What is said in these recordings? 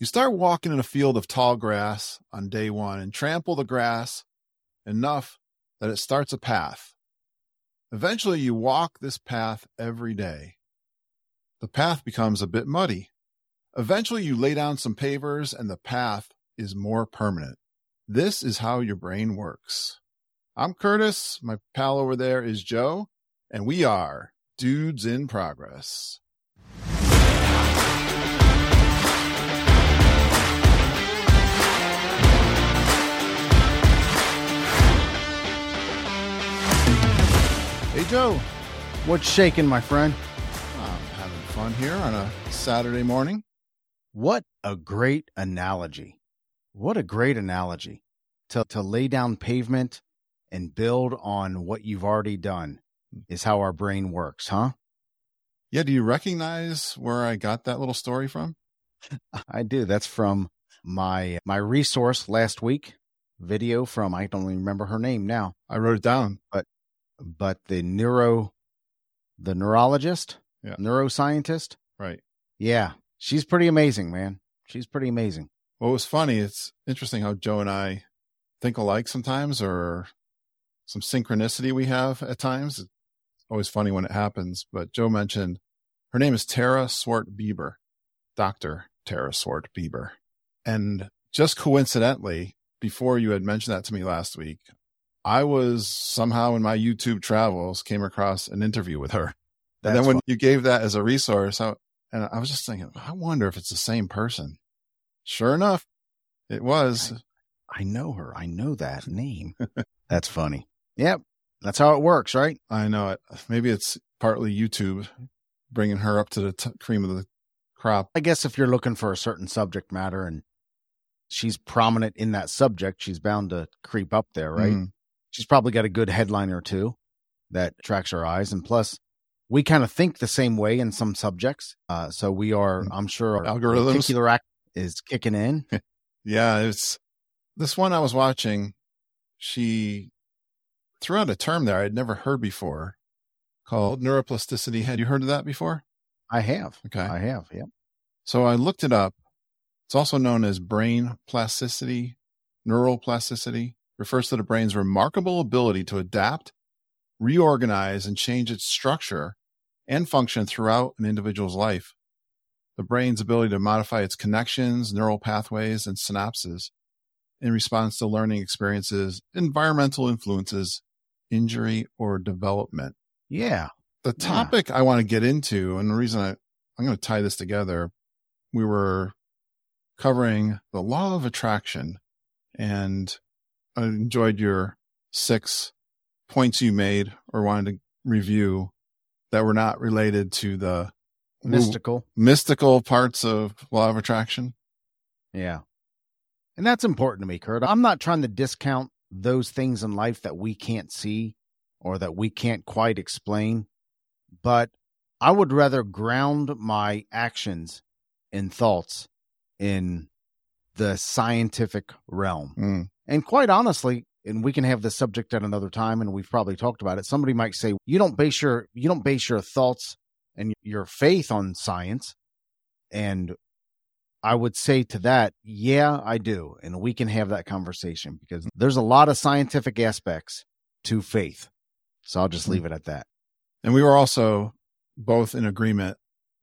You start walking in a field of tall grass on day one and trample the grass enough that it starts a path. Eventually, you walk this path every day. The path becomes a bit muddy. Eventually, you lay down some pavers and the path is more permanent. This is how your brain works. I'm Curtis. My pal over there is Joe, and we are Dudes in Progress. Hey, Joe. What's shaking, my friend? I'm having fun here on a Saturday morning. What a great analogy. What a great analogy to, to lay down pavement and build on what you've already done is how our brain works, huh? Yeah. Do you recognize where I got that little story from? I do. That's from my my resource last week video from I don't even remember her name now. I wrote it down. But but the neuro the neurologist, Yeah. neuroscientist. Right. Yeah. She's pretty amazing, man. She's pretty amazing. What was funny, it's interesting how Joe and I think alike sometimes, or some synchronicity we have at times. It's always funny when it happens. But Joe mentioned her name is Tara Swart Bieber, Dr. Tara Swart Bieber. And just coincidentally, before you had mentioned that to me last week, I was somehow in my YouTube travels came across an interview with her. and then when fun. you gave that as a resource, I, and I was just thinking, I wonder if it's the same person. Sure enough, it was. I know her. I know that name. That's funny. Yep. That's how it works, right? I know it. Maybe it's partly YouTube bringing her up to the t- cream of the crop. I guess if you're looking for a certain subject matter and she's prominent in that subject, she's bound to creep up there, right? Mm. She's probably got a good headline or two that attracts our eyes. And plus, we kind of think the same way in some subjects. Uh, so we are, I'm sure, our Algorithms. particular act is kicking in. Yeah, it's this one I was watching. She threw out a term there I'd never heard before called neuroplasticity. Had you heard of that before? I have. Okay. I have. Yep. So I looked it up. It's also known as brain plasticity. Neural plasticity refers to the brain's remarkable ability to adapt, reorganize, and change its structure and function throughout an individual's life. The brain's ability to modify its connections, neural pathways, and synapses in response to learning experiences, environmental influences, injury, or development Yeah. the Yeah. topic I want to get into, and the reason I, I'm going to tie this together, we were covering the law of attraction, and enjoyed your six points you made or wanted to review that were not related to the Mystical. mystical parts of law of attraction. Yeah. And that's important to me, Curt. I'm not trying to discount those things in life that we can't see or that we can't quite explain, but I would rather ground my actions and thoughts in the scientific realm. Mm, And quite honestly, and we can have this subject at another time and we've probably talked about it. Somebody might say, "You don't base your you don't base your thoughts and your faith on science." And I would say to that, yeah, I do. And we can have that conversation because there's a lot of scientific aspects to faith. So I'll just hmm. leave it at that. And we were also both in agreement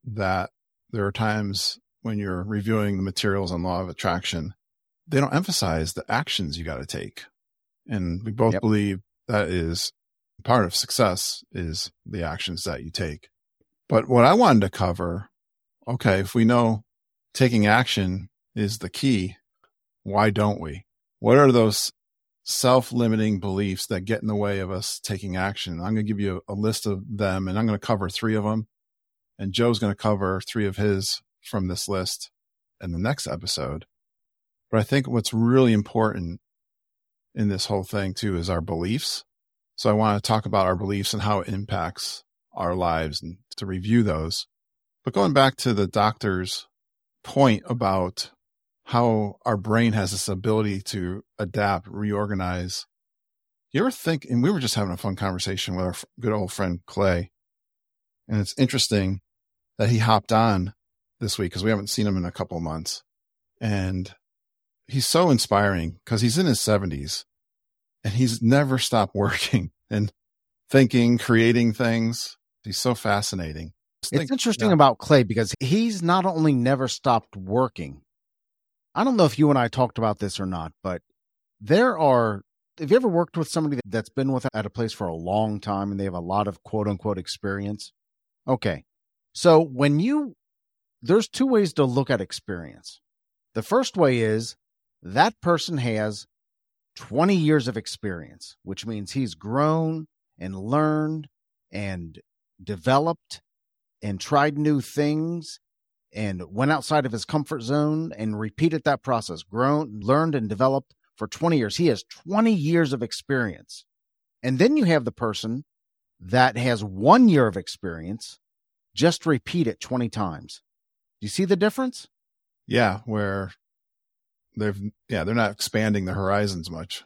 that there are times when you're reviewing the materials on law of attraction, they don't emphasize the actions you got to take. And we both Yep. believe that is part of success is the actions that you take. But what I wanted to cover, okay, if we know taking action is the key, why don't we? What are those self-limiting beliefs that get in the way of us taking action. I'm going to give you a, a list of them and I'm going to cover three of them. And Joe's going to cover three of his from this list in the next episode. But I think what's really important in this whole thing too is our beliefs. So I want to talk about our beliefs and how it impacts our lives and to review those. But going back to the doctor's point about how our brain has this ability to adapt, reorganize. You ever think, and we were just having a fun conversation with our good old friend Clay. And it's interesting that he hopped on this week because we haven't seen him in a couple months. And he's so inspiring because he's in his 70s and he's never stopped working and thinking, creating things. He's so fascinating. It's think, interesting yeah. about Clay because he's not only never stopped working. I don't know if you and I talked about this or not, but there are. Have you ever worked with somebody that's been with at a place for a long time and they have a lot of quote unquote experience? Okay. So when you, there's two ways to look at experience. The first way is that person has 20 years of experience, which means he's grown and learned and developed and tried new things and went outside of his comfort zone and repeated that process, grown, learned, and developed for 20 years. He has 20 years of experience. And then you have the person that has one year of experience, just repeat it 20 times. Do you see the difference? Yeah, where they've, yeah, they're not expanding the horizons much.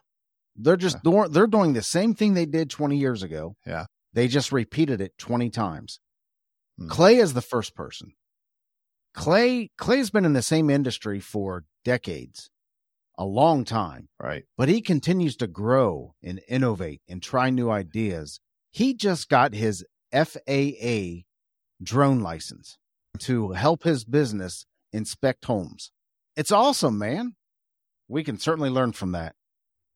They're just, yeah. doing, they're doing the same thing they did 20 years ago. Yeah. They just repeated it 20 times. Hmm. Clay is the first person. Clay Clay's been in the same industry for decades, a long time. Right. But he continues to grow and innovate and try new ideas. He just got his FAA drone license to help his business inspect homes. It's awesome, man. We can certainly learn from that.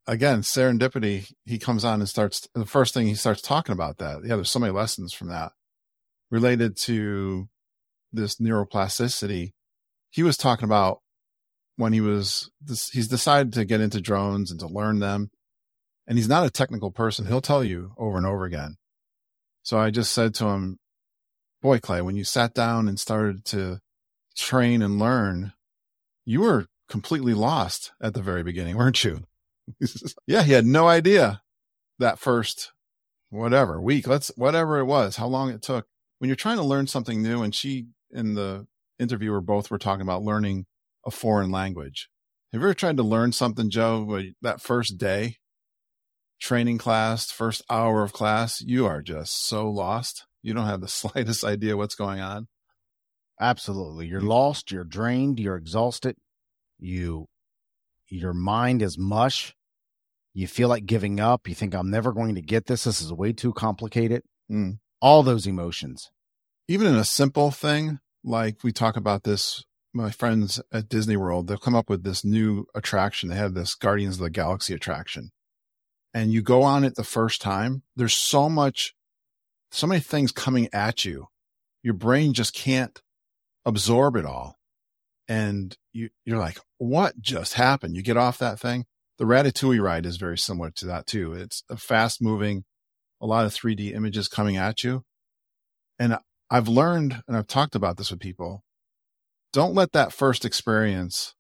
Again, serendipity, he comes on and starts the first thing he starts talking about that. Yeah, there's so many lessons from that related to this neuroplasticity. He was talking about when he was this, he's decided to get into drones and to learn them. And he's not a technical person. He'll tell you over and over again. So I just said to him, boy, Clay, when you sat down and started to train and learn, you were completely lost at the very beginning, weren't you? yeah, he had no idea that first whatever week, let's whatever it was, how long it took when you're trying to learn something new, and she and the interviewer both were talking about learning a foreign language. Have you ever tried to learn something, Joe, that first day, training class, first hour of class, you are just so lost. You don't have the slightest idea what's going on. Absolutely. You're mm. lost, you're drained, you're exhausted. You your mind is mush. You feel like giving up. You think I'm never going to get this. This is way too complicated. Mm all those emotions. Even in a simple thing, like we talk about this, my friends at Disney World, they'll come up with this new attraction. They have this Guardians of the Galaxy attraction. And you go on it the first time, there's so much, so many things coming at you. Your brain just can't absorb it all. And you, you're like, what just happened? You get off that thing. The Ratatouille ride is very similar to that too. It's a fast moving, a lot of 3D images coming at you. And I've learned, and I've talked about this with people, don't let that first experience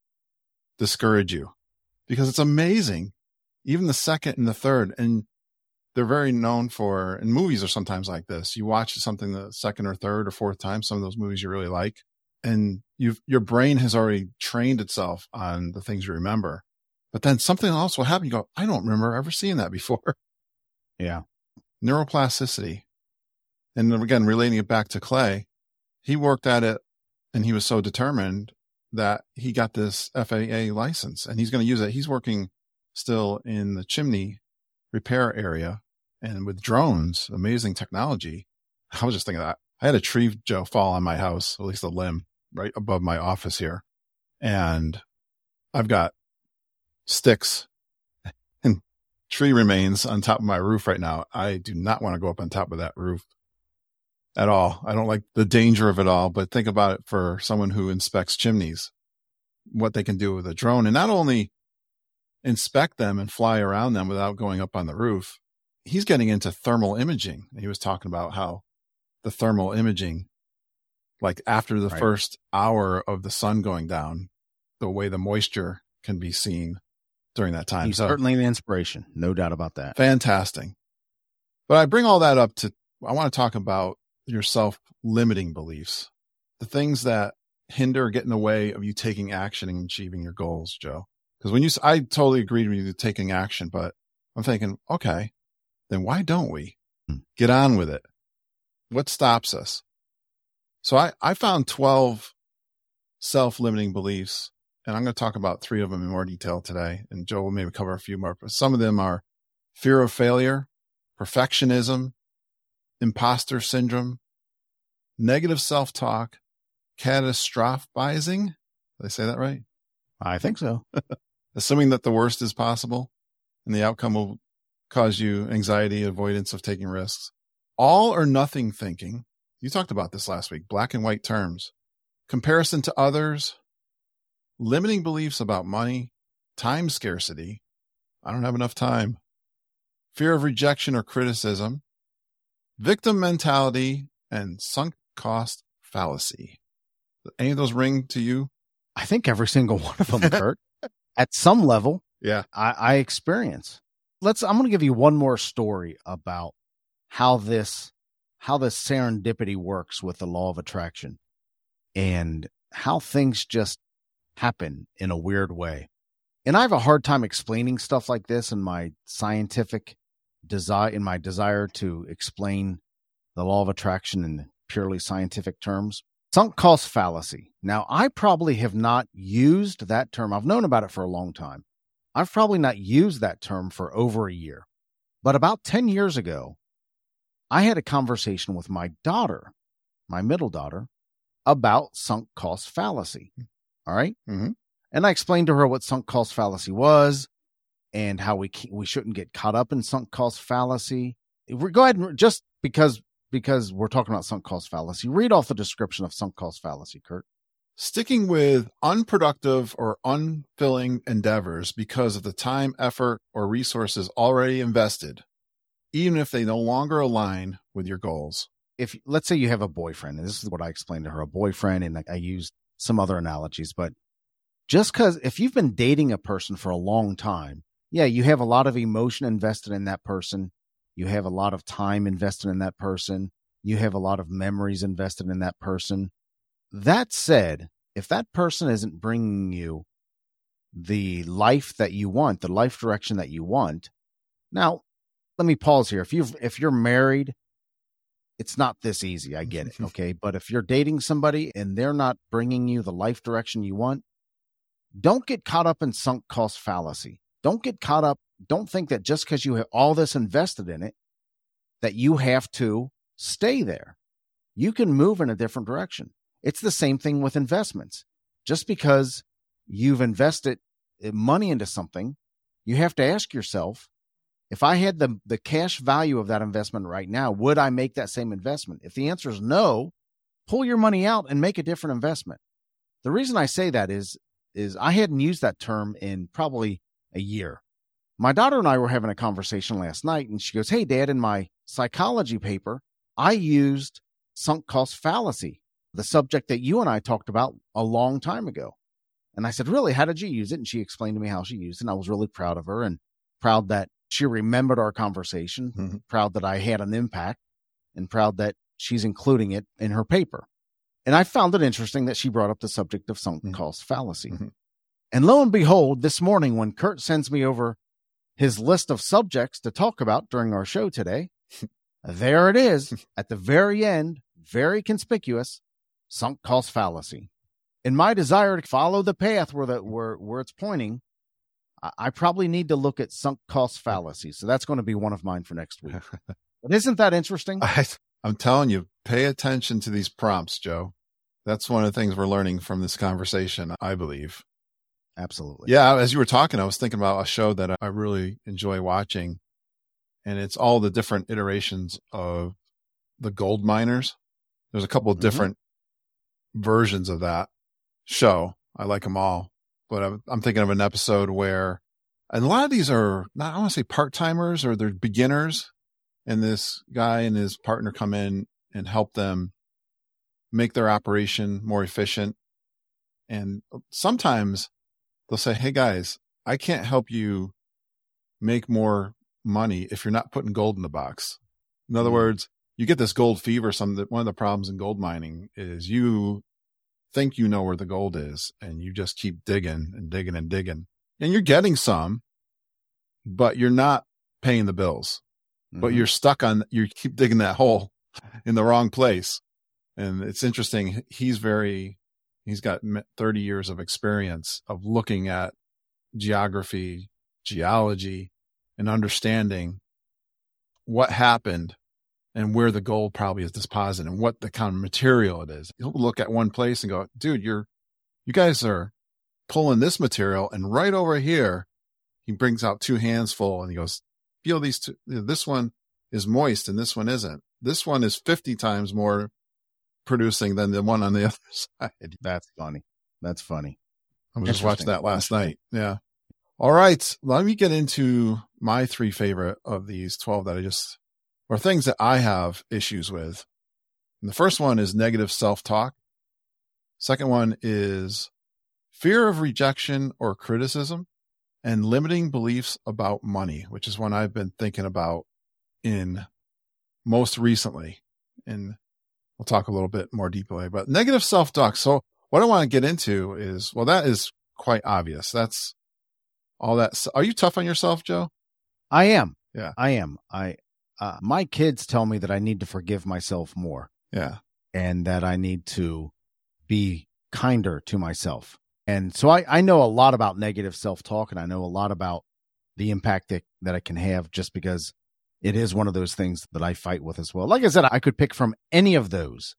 discourage you because it's amazing. Even the second and the third, and they're very known for, and movies are sometimes like this. You watch something the second or third or fourth time, some of those movies you really like, and you your brain has already trained itself on the things you remember. But then something else will happen. You go, I don't remember ever seeing that before. Yeah neuroplasticity. And again, relating it back to Clay, he worked at it and he was so determined that he got this FAA license and he's going to use it. He's working still in the chimney repair area and with drones, amazing technology. I was just thinking that I had a tree, Joe, fall on my house, at least a limb right above my office here. And I've got sticks and tree remains on top of my roof right now. I do not want to go up on top of that roof at all. I don't like the danger of it all, but think about it for someone who inspects chimneys, what they can do with a drone and not only inspect them and fly around them without going up on the roof. He's getting into thermal imaging. He was talking about how the thermal imaging, like after the right. first hour of the sun going down, the way the moisture can be seen during that time. He's so, certainly an inspiration, no doubt about that. Fantastic. But I bring all that up to I want to talk about your self limiting beliefs, the things that hinder, get in the way of you taking action and achieving your goals, Joe. Because when you, I totally agreed with you taking action, but I'm thinking, okay, then why don't we hmm. get on with it? What stops us? So I, I found 12 self limiting beliefs and I'm going to talk about three of them in more detail today. And Joe will maybe cover a few more, but some of them are fear of failure, perfectionism, imposter syndrome, negative self talk, catastrophizing. Did I say that right? I think so. Assuming that the worst is possible and the outcome will cause you anxiety, avoidance of taking risks. All or nothing thinking. You talked about this last week, black and white terms. Comparison to others, limiting beliefs about money, time scarcity. I don't have enough time. Fear of rejection or criticism, victim mentality, and sunk cost fallacy. Any of those ring to you? I think every single one of them, Curt, at some level, Yeah. I, I experience. Let's. I'm going to give you one more story about how this how the serendipity works with the law of attraction, and how things just happen in a weird way. And I have a hard time explaining stuff like this in my scientific desire in my desire to explain the law of attraction in purely scientific terms. Sunk cost fallacy. Now, I probably have not used that term. I've known about it for a long time. I've probably not used that term for over a year. But about 10 years ago, I had a conversation with my daughter, my middle daughter, about sunk cost fallacy. All right? Mhm. And I explained to her what sunk cost fallacy was and how we we shouldn't get caught up in sunk cost fallacy. We- Go ahead and just because because we're talking about sunk cost fallacy, read off the description of sunk cost fallacy, Curt. Sticking with unproductive or unfilling endeavors because of the time, effort, or resources already invested, even if they no longer align with your goals. if let's say you have a boyfriend, and this is what I explained to her, a boyfriend, and I, used some other analogies, but just because if you've been dating a person for a long time, yeah, you have a lot of emotion invested in that person, you have a lot of time invested in that person, you have a lot of memories invested in that person. That said, if that person isn't bringing you the life that you want, the life direction that you want, now let me pause here. If you have if you're married it's not this easy. I get it. Okay. but if you're dating somebody and they're not bringing you the life direction you want, don't get caught up in sunk cost fallacy. Don't get caught up. Don't think that just because you have all this invested in it, that you have to stay there. You can move in a different direction. It's the same thing with investments. Just because you've invested uh, money into something, you have to ask yourself, if I had the the cash value of that investment right now, would I make that same investment? If the answer is no, pull your money out and make a different investment. The reason I say that is is I hadn't used that term in probably a year. My daughter and I were having a conversation last night and she goes, "Hey dad, in my psychology paper, I used sunk cost fallacy, the subject that you and I talked about a long time ago." And I said, "Really? How did you use it?" And she explained to me how she used it, and I was really proud of her and proud that she remembered our conversation, Mhm. proud that I had an impact, and proud that she's including it in her paper. And I found it interesting that she brought up the subject of sunk Mhm. cost fallacy. Mhm. And lo and behold, this morning when Curt sends me over his list of subjects to talk about during our show today, there it is at the very end, very conspicuous, sunk cost fallacy. In my desire to follow the path where the where where it's pointing, I, probably need to look at sunk cost fallacy. So that's going to be one of mine for next week. But isn't that interesting? I, I'm telling you, pay attention to these prompts, Joe. That's one of the things we're learning from this conversation, I believe. Absolutely. Yeah, as you were talking, I was thinking about a show that I really enjoy watching, and it's all the different iterations of the gold miners. There's a couple of Mhm. different versions of that show. I like them all, but I'm, I'm thinking of an episode where, and a lot of these are not, I want to say part timers or they're beginners, and this guy and his partner come in and help them make their operation more efficient. And sometimes they'll say, Hey guys, I can't help you make more money if you're not putting gold in the box. In other Mhm. words, you get this gold fever. Some one of the problems in gold mining is you think you know where the gold is and you just keep digging and digging and digging and you're getting some, but you're not paying the bills, but Mhm. you're stuck on, you keep digging that hole in the wrong place. And it's interesting. He's very, He's got 30 years of experience of looking at geography, geology, and understanding what happened and where the gold probably is deposited and what the kind of material it is. He'll look at one place and go, dude, you're, you guys are pulling this material and right over here, he brings out two hands full and he goes, feel these two, this one is moist and this one isn't. This one is 50 times more producing than the one on the other side. That's funny. That's funny. I was just watching that last night. Yeah. All right. Let me get into my three favorite of these 12 that I just, or things that I have issues with. And the first one is negative self talk. Second one is fear of rejection or criticism and limiting beliefs about money, which is one I've been thinking about in most recently. And we'll talk a little bit more deeply, but negative self talk. So what I want to get into is, well, that is quite obvious. That's all that. Are you tough on yourself, Joe? I am. Yeah, I am. I, uh, my kids tell me that I need to forgive myself more. Yeah. And that I need to be kinder to myself. And so I, I know a lot about negative self talk and I know a lot about the impact that, that it can have just because it is one of those things that I fight with as well. Like I said, I could pick from any of those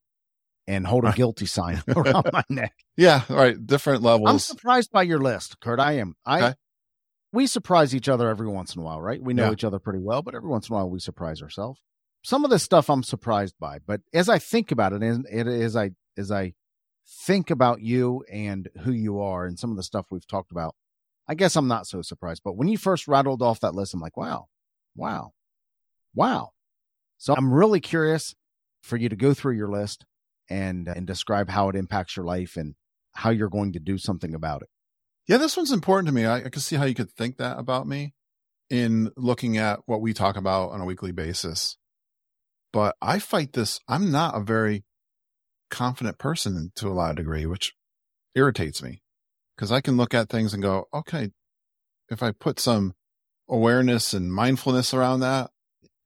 and hold a guilty sign around my neck. Yeah, right. Different levels. I'm surprised by your list, Curt. I am. I okay. We surprise each other every once in a while, right? We know yeah. each other pretty well, but every once in a while we surprise ourselves. Some of this stuff I'm surprised by, but as I think about it, and as I as I think about you and who you are, and some of the stuff we've talked about, I guess I'm not so surprised. But when you first rattled off that list, I'm like, wow, wow, wow. So I'm really curious for you to go through your list and and describe how it impacts your life and how you're going to do something about it. Yeah, this one's important to me. I, I can see how you could think that about me in looking at what we talk about on a weekly basis. But I fight this. I'm not a very confident person to a lot of degree, which irritates me because I can look at things and go, okay, if I put some awareness and mindfulness around that,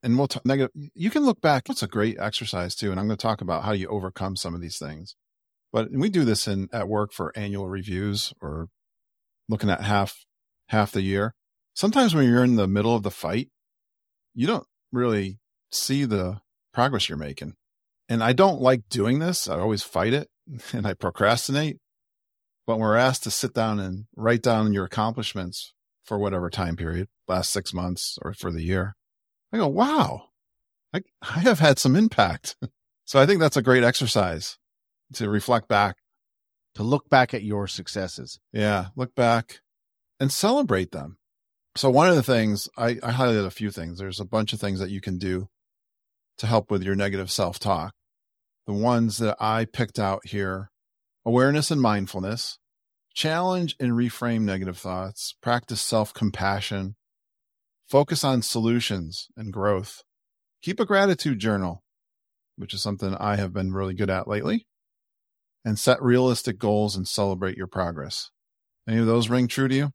and we'll talk negative. You can look back. It's a great exercise too. And I'm going to talk about how you overcome some of these things. But we do this in at work for annual reviews or looking at half, half the year. Sometimes when you're in the middle of the fight, you don't really see the progress you're making. And I don't like doing this. I always fight it and I procrastinate. But when we're asked to sit down and write down your accomplishments for whatever time period, last six months or for the year, I go, wow, I, I have had some impact. so I think that's a great exercise to reflect back. To look back at your successes. Yeah. Look back and celebrate them. So one of the things I, I highlighted a few things. There's a bunch of things that you can do to help with your negative self talk. The ones that I picked out here awareness and mindfulness, challenge and reframe negative thoughts, practice self compassion, Focus on solutions and growth. Keep a gratitude journal, which is something I have been really good at lately. And set realistic goals and celebrate your progress. Any of those ring true to you?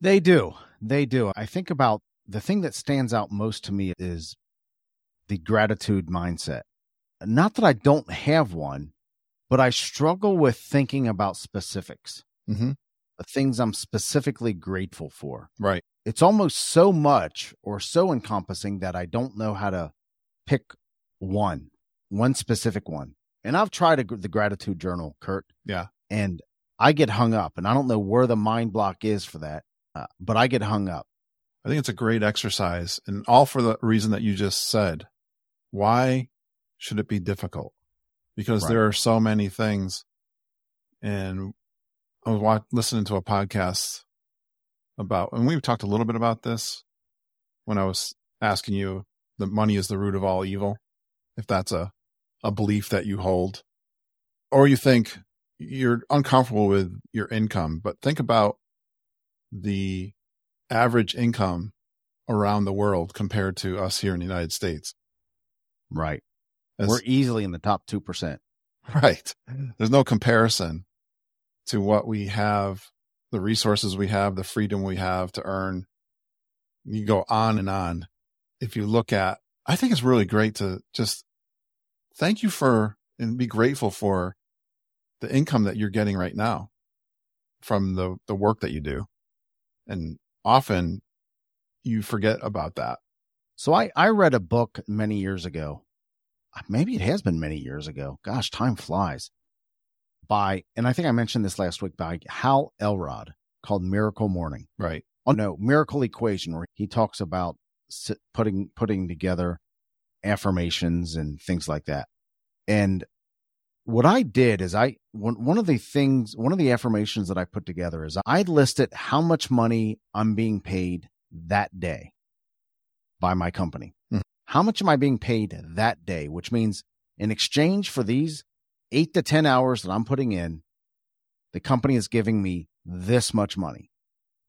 They do. They do. I think about the thing that stands out most to me is the gratitude mindset. Not that I don't have one, but I struggle with thinking about specifics. Mm-hmm. The things I'm specifically grateful for. Right it's almost so much or so encompassing that I don't know how to pick one, one specific one. And I've tried a, the gratitude journal, Curt. Yeah. And I get hung up, and I don't know where the mind block is for that, uh, but I get hung up. I think it's a great exercise, and all for the reason that you just said. Why should it be difficult? Because right. there are so many things. And I was watching, listening to a podcast about, and we've talked a little bit about this when I was asking you that money is the root of all evil, if that's a, a belief that you hold, or you think you're uncomfortable with your income, but think about the average income around the world compared to us here in the United States. Right. As, We're easily in the top 2%. Right. There's no comparison to what we have the resources we have, the freedom we have to earn. You go on and on. If you look at, I think it's really great to just thank you for and be grateful for the income that you're getting right now from the, the work that you do. And often you forget about that. So I, I read a book many years ago. Uh, maybe it has been many years ago. Gosh, time flies. By, and I think I mentioned this last week by Hal Elrod called Miracle Morning. Right. Oh no, Miracle Equation, where he talks about putting putting together affirmations and things like that. And what I did is I one, one of the things one of the affirmations that I put together is I listed how much money I'm being paid that day by my company. Mm. How much am I being paid that day? Which means in exchange for these eight to 10 hours that I'm putting in, the company is giving me this much money.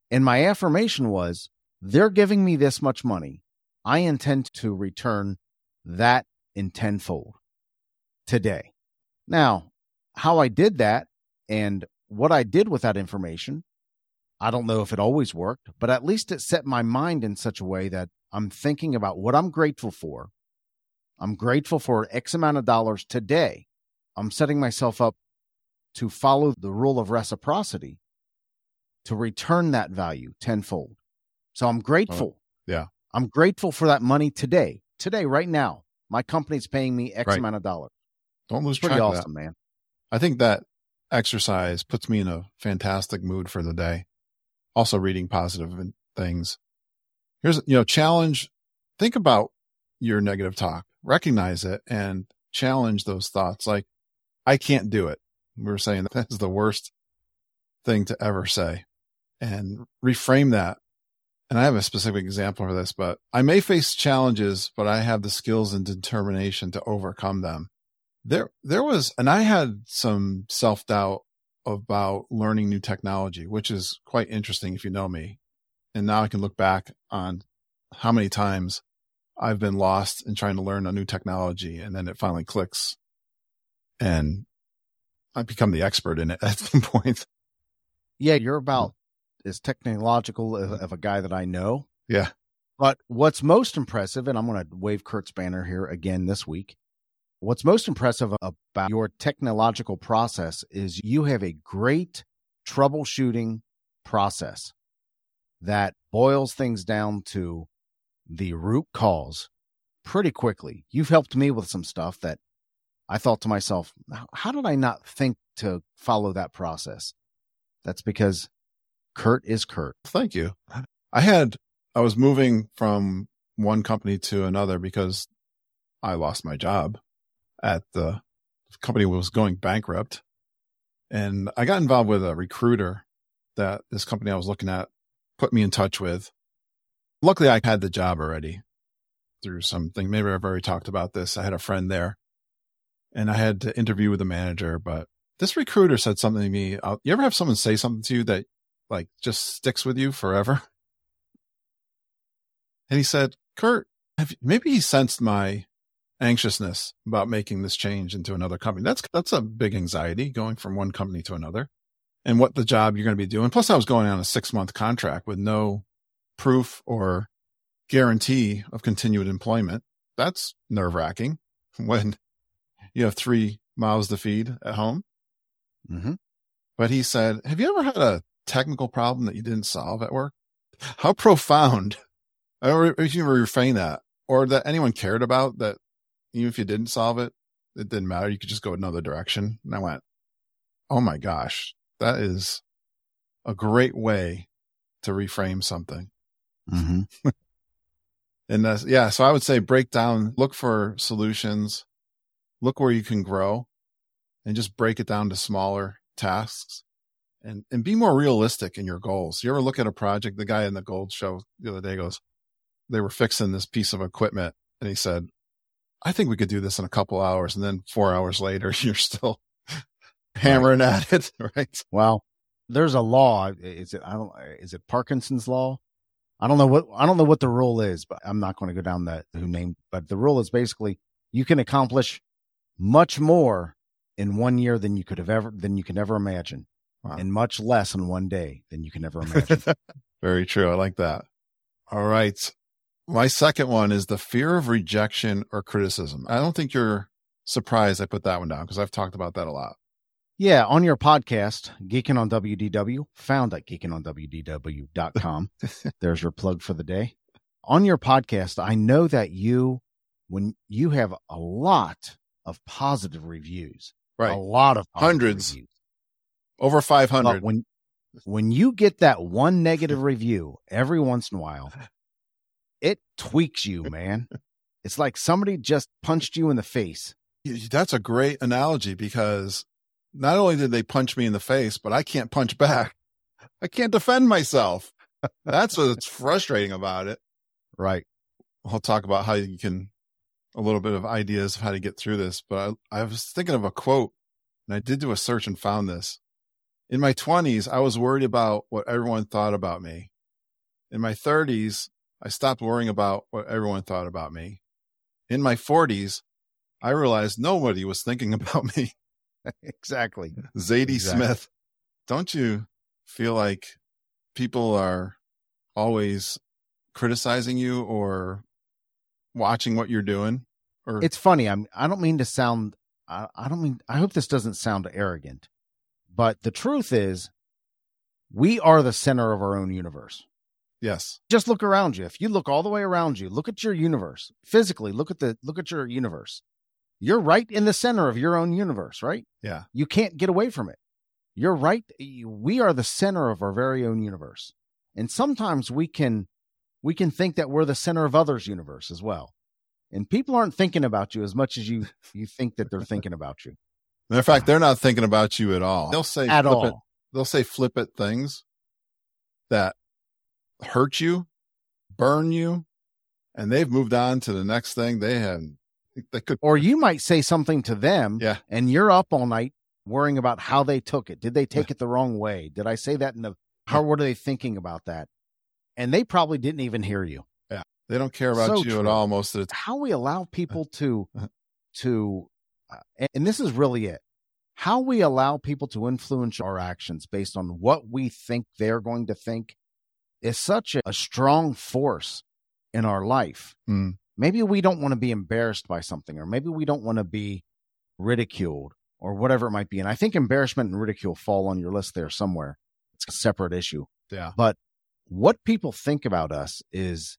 And my affirmation was they're giving me this much money. I intend to return that in tenfold today. Now, how I did that and what I did with that information, I don't know if it always worked, but at least it set my mind in such a way that I'm thinking about what I'm grateful for. I'm grateful for X amount of dollars today. I'm setting myself up to follow the rule of reciprocity to return that value tenfold. So I'm uh, grateful. Oh, yeah. I'm grateful for that money today. Today, right now, my company's paying me X right. amount of dollars. Don't lose Pretty track awesome, man. I think that exercise puts me in a fantastic mood for the day. Also reading positive things. Here's, you know, challenge. Think about your negative talk, recognize it and challenge those thoughts. Like, I can't do it. We were saying that is the worst thing to ever say and reframe that. And I have a specific example for this, but I may face challenges, but I have the skills and determination to overcome them. There, there was, and I had some self doubt about learning new technology, which is quite interesting if you know me. And now I can look back on how many times I've been lost in trying to learn a new technology and then it finally clicks and I become the expert in it at some point. Yeah, you're about hmm. As technological mm-hmm. of a guy that I know. Yeah. But what's most impressive, and I'm going to wave Curt's banner here again this week. What's most impressive about your technological process is you have a great troubleshooting process that boils things down to the root cause pretty quickly. You've helped me with some stuff that I thought to myself, how did I not think to follow that process? That's because Curt is Curt. Thank you. I had, I was moving from one company to another because I lost my job at the company was going bankrupt. And I got involved with a recruiter that this company I was looking at put me in touch with. Luckily, I had the job already through something. Maybe I've already talked about this. I had a friend there and I had to interview with the manager, but this recruiter said something to me. Uh, you ever have someone say something to you that like just sticks with you forever. And he said, Curt, have, maybe he sensed my anxiousness about making this change into another company. That's, that's a big anxiety going from one company to another and what the job you're going to be doing. Plus I was going on a six month contract with no proof or guarantee of continued employment. That's nerve wracking when you have three mouths to feed at home. Mm-hmm. But he said, have you ever had a technical problem that you didn't solve at work? How profound, or if you reframe that, or that anyone cared about that, even if you didn't solve it, it didn't matter. You could just go another direction. And I went, oh my gosh, that is a great way to reframe something. Mm-hmm. and that's, yeah, so I would say break down, look for solutions, look where you can grow, and just break it down to smaller tasks and and be more realistic in your goals. You ever look at a project? The guy in the gold show the other day goes, they were fixing this piece of equipment, and he said, "I think we could do this in a couple hours." And then four hours later, you're still hammering at it, right? Well, there's a law. Is it? I don't. Is it Parkinson's law? I don't know what I don't know what the rule is, but I'm not going to go down that who named. But the rule is basically you can accomplish much more in one year than you could have ever than you can ever imagine wow. and much less in one day than you can ever imagine. Very true. I like that. All right. My second one is the fear of rejection or criticism. I don't think you're surprised I put that one down because I've talked about that a lot. Yeah, on your podcast, Geeking on WDW, found at geekingonwdw.com. There's your plug for the day. On your podcast, I know that you, when you have a lot of positive reviews, Right. a lot of Hundreds. reviews. Over 500. But when when you get that one negative review every once in a while, it tweaks you, man. It's like somebody just punched you in the face. That's a great analogy because not only did they punch me in the face, but I can't punch back. I can't defend myself. That's what's frustrating about it. Right. I'll talk about how you can, a little bit of ideas of how to get through this. But I, I was thinking of a quote and I did do a search and found this. In my 20s, I was worried about what everyone thought about me. In my 30s, I stopped worrying about what everyone thought about me. In my 40s, I realized nobody was thinking about me. Exactly. Zadie Exactly. Smith, don't you feel like people are always criticizing you or watching what you're doing? Or It's funny. I'm I don't mean to sound I, I don't mean I hope this doesn't sound arrogant. But the truth is we are the center of our own universe. yes, Just look around you. If you look all the way around you, look at your universe. Physically, look at the look at your universe. You're right in the center of your own universe, right? yeah, You can't get away from it. You're right. We are the center of our very own universe. And sometimes we can we can think that we're the center of others' universe as well. And people aren't thinking about you as much as you you think that they're thinking about you Matter of fact, they're not thinking about you at all. They'll say at flippant, all. They'll say flippant things that hurt you, burn you, and they've moved on to the next thing. They have they could Or you might say something to them Yeah. and you're up all night worrying about how they took it. Did they take it the wrong way? Did I say that in the how what are they thinking about that? And they probably didn't even hear you. Yeah. They don't care about So you at all most of the time. how we allow people to to and- and this is really it how we allow people to influence our actions based on what we think they're going to think is such a, a strong force in our life Mm. maybe we don't want to be embarrassed by something or maybe we don't want to be ridiculed or whatever it might be and i think embarrassment and ridicule fall on your list there somewhere it's a separate issue Yeah. But what people think about us is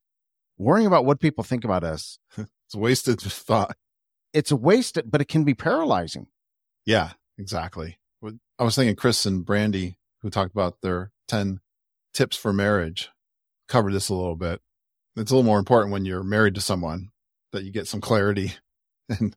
worrying about what people think about us It's wasted thought. It's a waste, but it can be paralyzing. Yeah, exactly. I was thinking Chris and Brandy, who talked about their 10 tips for marriage, covered this a little bit. It's a little more important when you're married to someone that you get some clarity and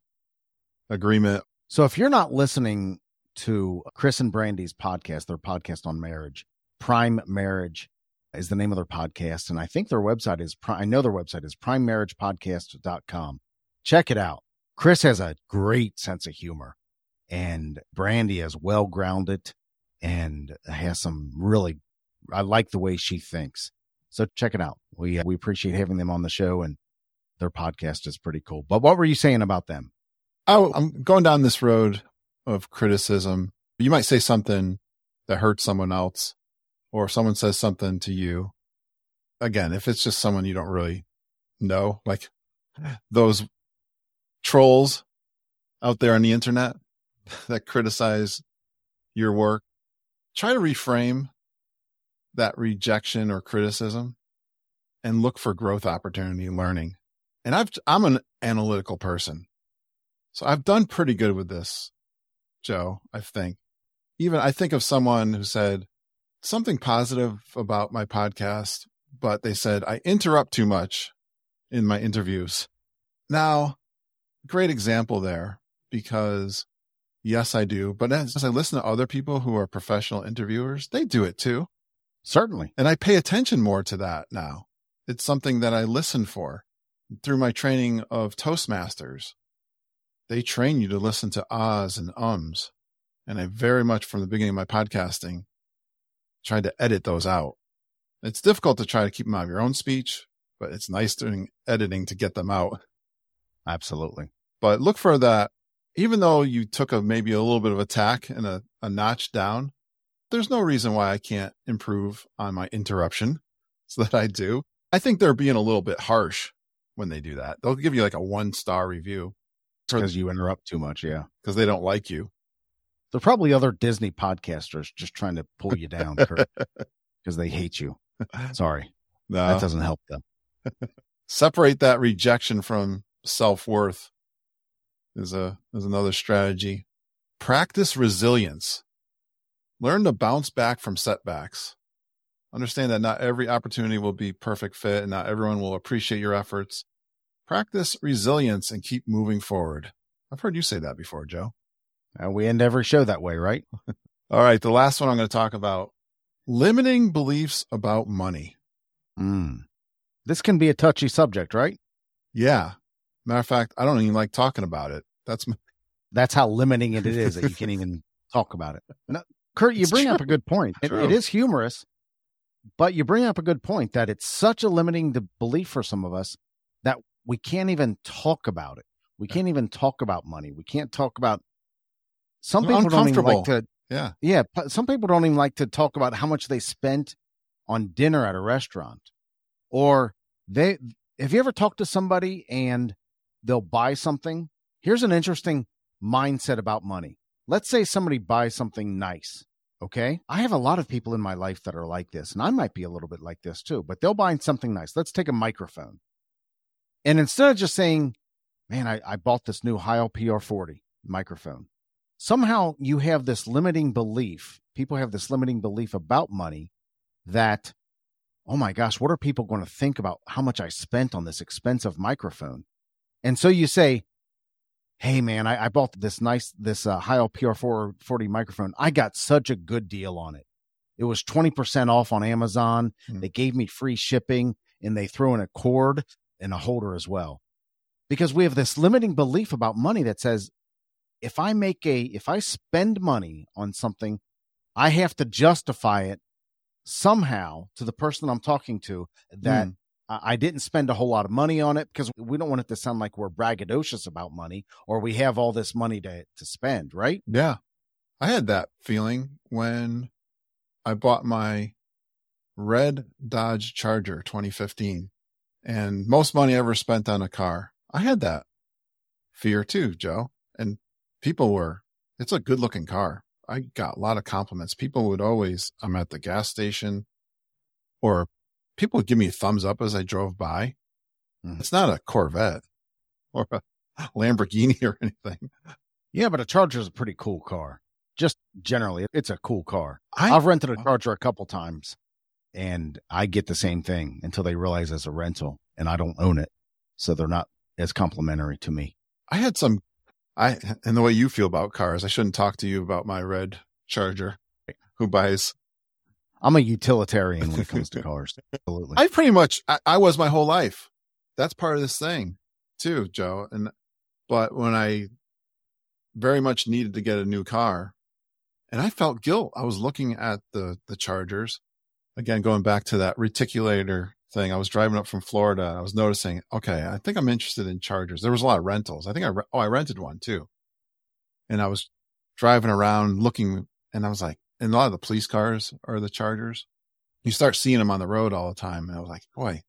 agreement. So if you're not listening to Chris and Brandy's podcast, their podcast on marriage, Prime Marriage is the name of their podcast. And I think their website is, I know their website is primemarriagepodcast.com. Check it out. Chris has a great sense of humor and Brandy is well grounded and has some really, I like the way she thinks. So check it out. We, uh, we appreciate having them on the show and their podcast is pretty cool. But what were you saying about them? Oh, I'm going down this road of criticism. You might say something that hurts someone else, or someone says something to you. Again, if it's just someone you don't really know, like those trolls out there on the internet that criticize your work, try to reframe that rejection or criticism and look for growth opportunity and learning. And I've, I'm an analytical person. So I've done pretty good with this, Joe, I think. Even I think of someone who said something positive about my podcast, but they said I interrupt too much in my interviews. Now, great example there because yes, I do. But as, I listen to other people who are professional interviewers, they do it too. Certainly. And I pay attention more to that now. It's something that I listen for through my training of Toastmasters. They train you to listen to ahs and ums. And I very much from the beginning of my podcasting tried to edit those out. It's difficult to try to keep them out of your own speech, but it's nice doing editing to get them out. Absolutely. But look for that. Even though you took a maybe a little bit of attack and a, a notch down, there's no reason why I can't improve on my interruption so that I do. I think they're being a little bit harsh when they do that. They'll give you like a one star review Because you interrupt too much. Yeah. because they don't like you. There are probably other Disney podcasters just trying to pull you down because they hate you. Sorry. No. That doesn't help them. Separate that rejection from self worth is a is another strategy. Practice resilience. Learn to bounce back from setbacks. Understand that not every opportunity will be perfect fit and not everyone will appreciate your efforts. Practice resilience and keep moving forward. I've heard you say that before, Joe. And we end every show that way, right? All right. The last one I'm going to talk about limiting beliefs about money. Mm. This can be a touchy subject, right? Yeah. Matter of fact, I don't even like talking about it. That's that's how limiting it is that you can't even talk about it. No, Curt, you it's bring true. up a good point. It, it is humorous, but you bring up a good point that it's such a limiting belief for some of us that we can't even talk about it. We can't even talk about money. We can't talk about. Some people don't even like to. Yeah, yeah. Some people don't even like to talk about how much they spent on dinner at a restaurant, or they. Have you ever talked to somebody and they'll buy something? Here's an interesting mindset about money. Let's say somebody buys something nice. Okay. I have a lot of people in my life that are like this, and I might be a little bit like this too, but they'll buy something nice. Let's take a microphone. And instead of just saying, man, I, I bought this new Heil PR40 microphone, somehow you have this limiting belief. People have this limiting belief about money that, oh my gosh, what are people going to think about how much I spent on this expensive microphone? And so you say, hey man, I, I bought this nice this uh, Heil PR440 microphone. I got such a good deal on it. It was 20% off on Amazon. Mm. They gave me free shipping and they throw in a cord and a holder as well. Because we have this limiting belief about money that says if I make a if I spend money on something, I have to justify it somehow to the person I'm talking to that mm. I didn't spend a whole lot of money on it because we don't want it to sound like we're braggadocious about money or we have all this money to, to spend, right? Yeah. I had that feeling when I bought my red Dodge Charger 2015 and most money ever spent on a car. I had that fear too, Joe. And people were, it's a good looking car. I got a lot of compliments. People would always, I'm at the gas station or people would give me a thumbs up as I drove by. Mm. It's not a Corvette or a Lamborghini or anything. Yeah, but a Charger is a pretty cool car. Just generally, it's a cool car. I, have rented a Charger a couple times, and I get the same thing until they realize it's a rental, and I don't own it, so they're not as complimentary to me. I had some, I and the way you feel about cars. I shouldn't talk to you about my red Charger, who buys I'm a utilitarian when it comes to cars. Absolutely. I pretty much I, I, was my whole life. That's part of this thing too, Joe. And but when I very much needed to get a new car and I felt guilt. I was looking at the the Chargers. Again, going back to that reticulator thing. I was driving up from Florida. I was noticing, okay, I think I'm interested in Chargers. There was a lot of rentals. I think I re- oh, I rented one too. And I was driving around looking and I was like, and a lot of the police cars are the Chargers. You start seeing them on the road all the time. And I was like, boy,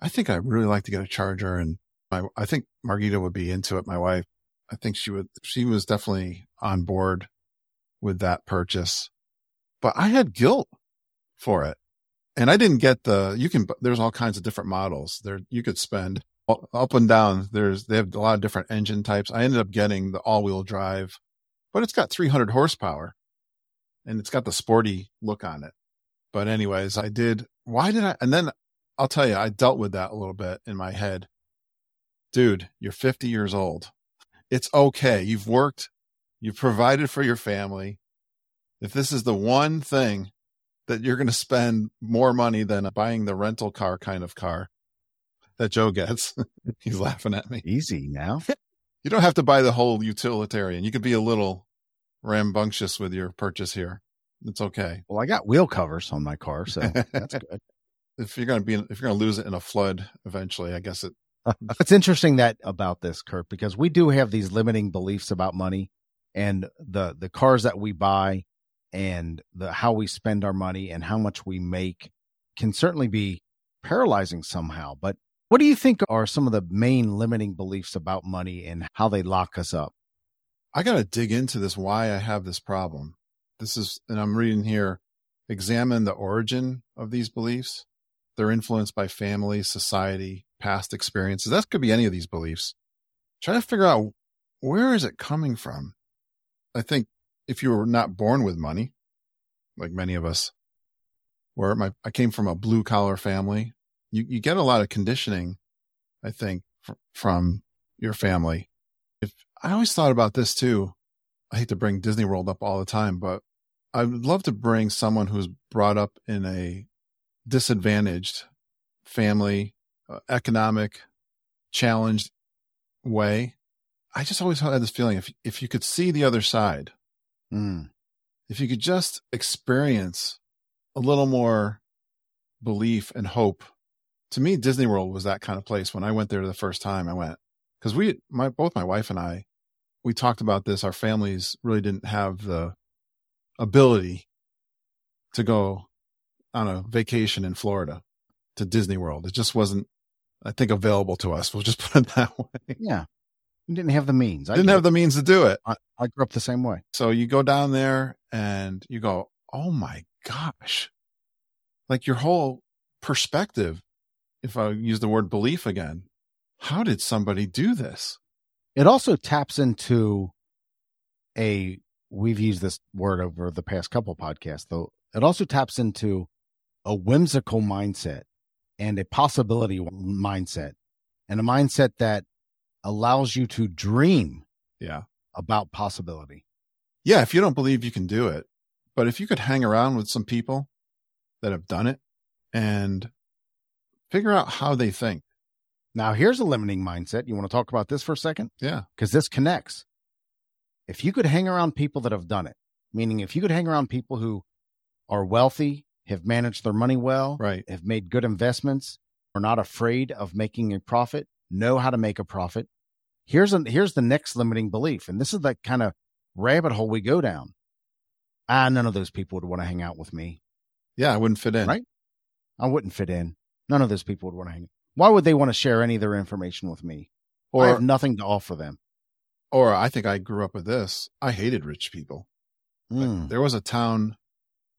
I think I'd really like to get a Charger. And my, I think Margita would be into it. My wife, I think she would, she was definitely on board with that purchase, but I had guilt for it. And I didn't get the, you can, there's all kinds of different models there. You could spend up and down. There's, they have a lot of different engine types. I ended up getting the all wheel drive, but it's got 300 horsepower and it's got the sporty look on it. But anyways, I did. Why did I? And then I'll tell you, I dealt with that a little bit in my head. Dude, you're 50 years old. It's okay. You've worked. You've provided for your family. If this is the one thing that you're going to spend more money than buying the rental car kind of car that Joe gets, he's laughing at me. Easy now. you don't have to buy the whole utilitarian. You could be a little rambunctious with your purchase here. It's okay. Well, I got wheel covers on my car, so that's good. if you're going to be, if you're going to lose it in a flood eventually, I guess it. Uh, it's interesting that about this, Curt, because we do have these limiting beliefs about money and the the cars that we buy and the how we spend our money and how much we make can certainly be paralyzing somehow. But what do you think are some of the main limiting beliefs about money and how they lock us up? I got to dig into this why I have this problem. This is, and I'm reading here, examine the origin of these beliefs. They're influenced by family, society, past experiences. That could be any of these beliefs. Try to figure out where is it coming from? I think if you were not born with money, like many of us, where my I came from a blue collar family, you you get a lot of conditioning, I think, fr- from your family. I always thought about this too, I hate to bring Disney World up all the time, but I would love to bring someone who's brought up in a disadvantaged family, uh, economic challenged way. I just always had this feeling if if you could see the other side, Mm. if you could just experience a little more belief and hope. To me, Disney World was that kind of place. When I went there the first time, I went because we, my both my wife and I, we talked about this. Our families really didn't have the ability to go on a vacation in Florida to Disney World. It just wasn't, I think, available to us. We'll just put it that way. Yeah. We didn't have the means. I Didn't have it. the means to do it. I, I grew up the same way. So you go down there and you go, oh my gosh. Like your whole perspective, if I use the word belief again, how did somebody do this? It also taps into a, we've used this word over the past couple podcasts, though. It also taps into a whimsical mindset and a possibility mindset and a mindset that allows you to dream Yeah. about possibility. Yeah. If you don't believe you can do it, but if you could hang around with some people that have done it and figure out how they think. Now, here's a limiting mindset. You want to talk about this for a second? Yeah. Because this connects. If you could hang around people that have done it, meaning if you could hang around people who are wealthy, have managed their money well, Right. have made good investments, are not afraid of making a profit, know how to make a profit. Here's a, here's the next limiting belief, and this is the kind of rabbit hole we go down. Ah, none of those people would want to hang out with me. Yeah. I wouldn't fit in. Right. I wouldn't fit in. None of those people would want to hang. Why would they want to share any of their information with me? I Or, have nothing to offer them. or I think I grew up with this. I hated rich people. Mm. there was a town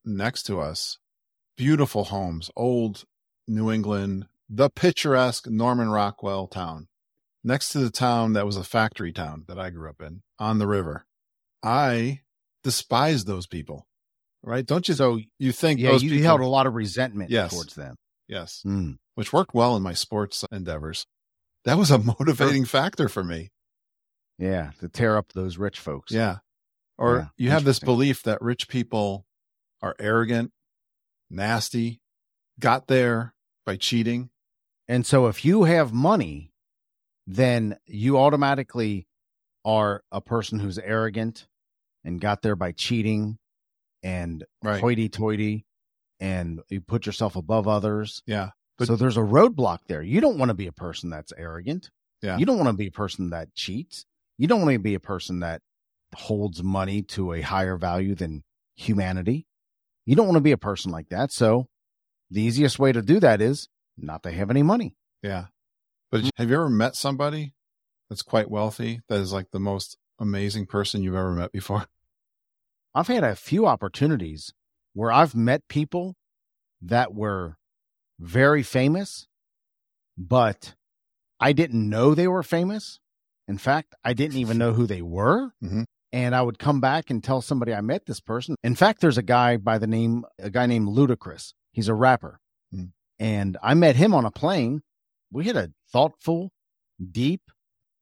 next to us, beautiful homes, old New England, the picturesque Norman Rockwell town, next to the town that was a factory town that I grew up in on the river. I despised those people, right? Don't you? So you think yeah, those you people, held a lot of resentment Yes. towards them. Yes, Mm. which worked well in my sports endeavors. That was a motivating factor for me. Yeah, to tear up those rich folks. Yeah. Or Yeah, you have this belief that rich people are arrogant, nasty, got there by cheating. And so if you have money, then you automatically are a person who's arrogant and got there by cheating and Right. hoity toity and you put yourself above others. Yeah. But- so there's a roadblock there. You don't want to be a person that's arrogant. Yeah. You don't want to be a person that cheats. You don't want to be a person that holds money to a higher value than humanity. You don't want to be a person like that. So the easiest way to do that is not to have any money. Yeah. But have you ever met somebody that's quite wealthy that is like the most amazing person you've ever met before? I've had a few opportunities where I've met people that were very famous, but I didn't know they were famous. In fact, I didn't even know who they were. Mhm. And I would come back and tell somebody I met this person. In fact, there's a guy by the name, a guy named Ludacris. He's a rapper. Mm. And I met him on a plane. We had a thoughtful, deep,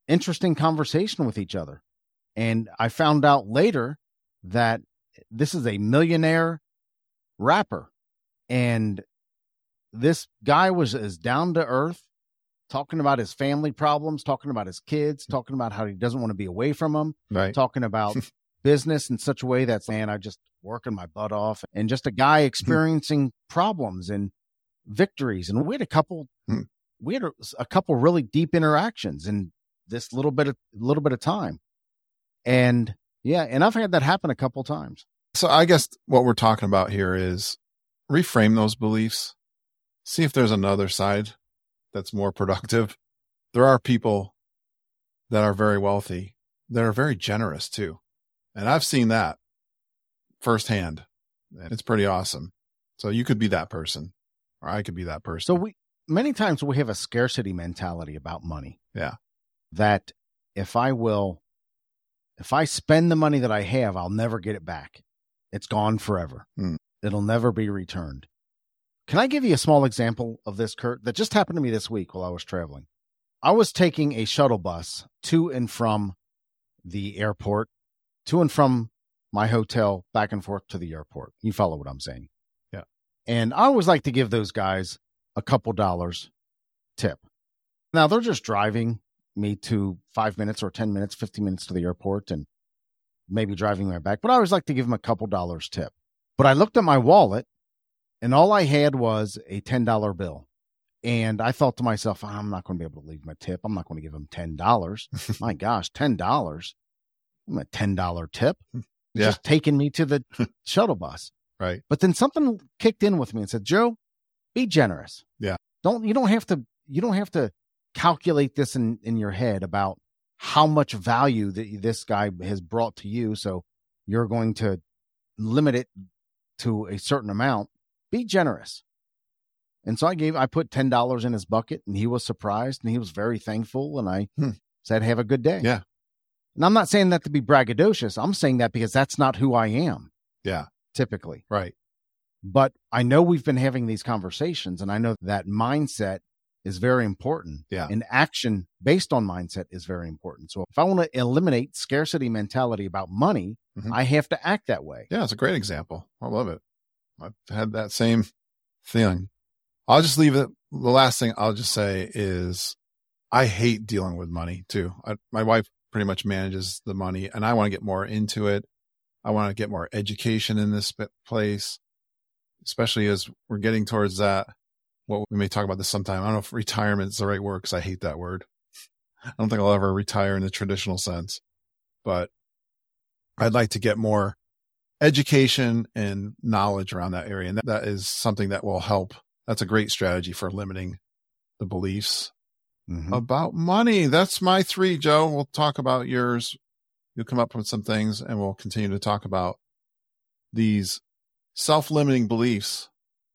interesting conversation with each other. And I found out later that this is a millionaire rapper. And this guy was as down to earth, talking about his family problems, talking about his kids, talking about how he doesn't want to be away from them, Right. talking about business in such a way that's, man, I just working my butt off, and just a guy experiencing problems and victories. And we had a couple, Hmm. we had a, a couple really deep interactions in this little bit of little bit of time. And yeah, and I've had that happen a couple times. So I guess what we're talking about here is reframe those beliefs. See if there's another side that's more productive. There are people that are very wealthy that are very generous too. And I've seen that firsthand. And it's pretty awesome. So you could be that person or I could be that person. So we many times we have a scarcity mentality about money. Yeah. That if I will if I spend the money that I have, I'll never get it back. It's gone forever. Hmm. It'll never be returned. Can I give you a small example of this, Curt, that just happened to me this week while I was traveling? I was taking a shuttle bus to and from the airport, to and from my hotel, back and forth to the airport. You follow what I'm saying? Yeah. And I always like to give those guys a couple dollars tip. Now they're just driving me to five minutes or 10 minutes, 15 minutes to the airport and maybe driving me back, but I always like to give them a couple dollars tip. But I looked at my wallet and all I had was a $10 bill. And I thought to myself, I'm not going to be able to leave my tip. I'm not going to give him $10. my gosh, $10. I'm a $10 tip. Yeah. Just taking me to the shuttle bus. right. But then something kicked in with me and said, Joe, be generous. Yeah. Don't, you don't have to, you don't have to calculate this in, in your head about how much value that this guy has brought to you. So you're going to limit it to a certain amount. Be generous. And so I gave, I put $10 in his bucket and he was surprised and he was very thankful. And I Hmm. said, have a good day. Yeah. And I'm not saying that to be braggadocious. I'm saying that because that's not who I am Yeah. typically. Right. But I know we've been having these conversations and I know that mindset is very important. Yeah. And action based on mindset is very important. So if I want to eliminate scarcity mentality about money, Mhm. I have to act that way. Yeah. It's a great example. I love it. I've had that same feeling. I'll just leave it. The last thing I'll just say is I hate dealing with money too. I, my wife pretty much manages the money and I want to get more into it. I want to get more education in this place, especially as we're getting towards that. What we may talk about this sometime. I don't know if retirement is the right word because I hate that word. I don't think I'll ever retire in the traditional sense, but I'd like to get more education and knowledge around that area. And that, that is something that will help. That's a great strategy for limiting the beliefs Mhm. about money. That's my three, Joe. We'll talk about yours. You'll come up with some things and we'll continue to talk about these self limiting beliefs.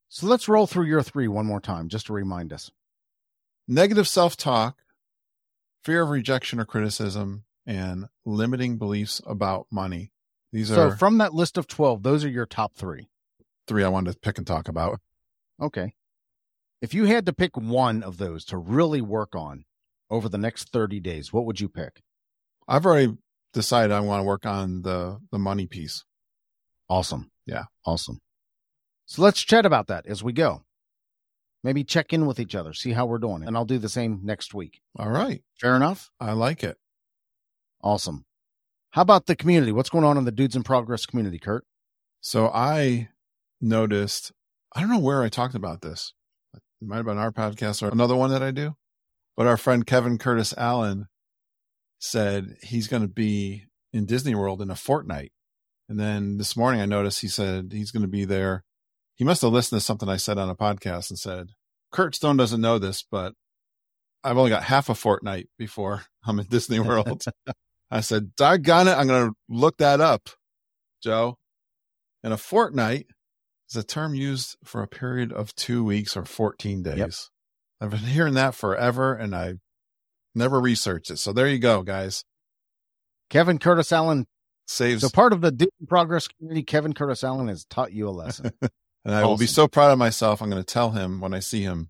So let's roll through your three one more time just to remind us. Negative self talk, fear of rejection or criticism, and limiting beliefs about money. These So are from that list of 12, those are your top three. three I wanted to pick and talk about. Okay. If you had to pick one of those to really work on over the next 30 days, what would you pick? I've already decided I want to work on the the money piece. Awesome. Yeah. Awesome. So let's chat about that as we go. Maybe check in with each other, see how we're doing. And I'll do the same next week. All right. Fair enough? I like it. Awesome. How about the community? What's going on in the Dudes in Progress community, Curt? So I noticed, I don't know where I talked about this. It might have been our podcast or another one that I do. But our friend Kevin Curtis Allen said he's going to be in Disney World in a fortnight. And then this morning I noticed he said he's going to be there. He must have listened to something I said on a podcast and said, Curt Stone doesn't know this, but I've only got half a fortnight before I'm in Disney World. I said, doggone it. I'm going to look that up, Joe. And a fortnight is a term used for a period of two weeks or 14 days. Yep. I've been hearing that forever and I never researched it. So there you go, guys. Kevin Curtis Allen. Saves. So part of the in Progress community, Kevin Curtis Allen has taught you a lesson. and I will be so proud of myself. I'm going to tell him when I see him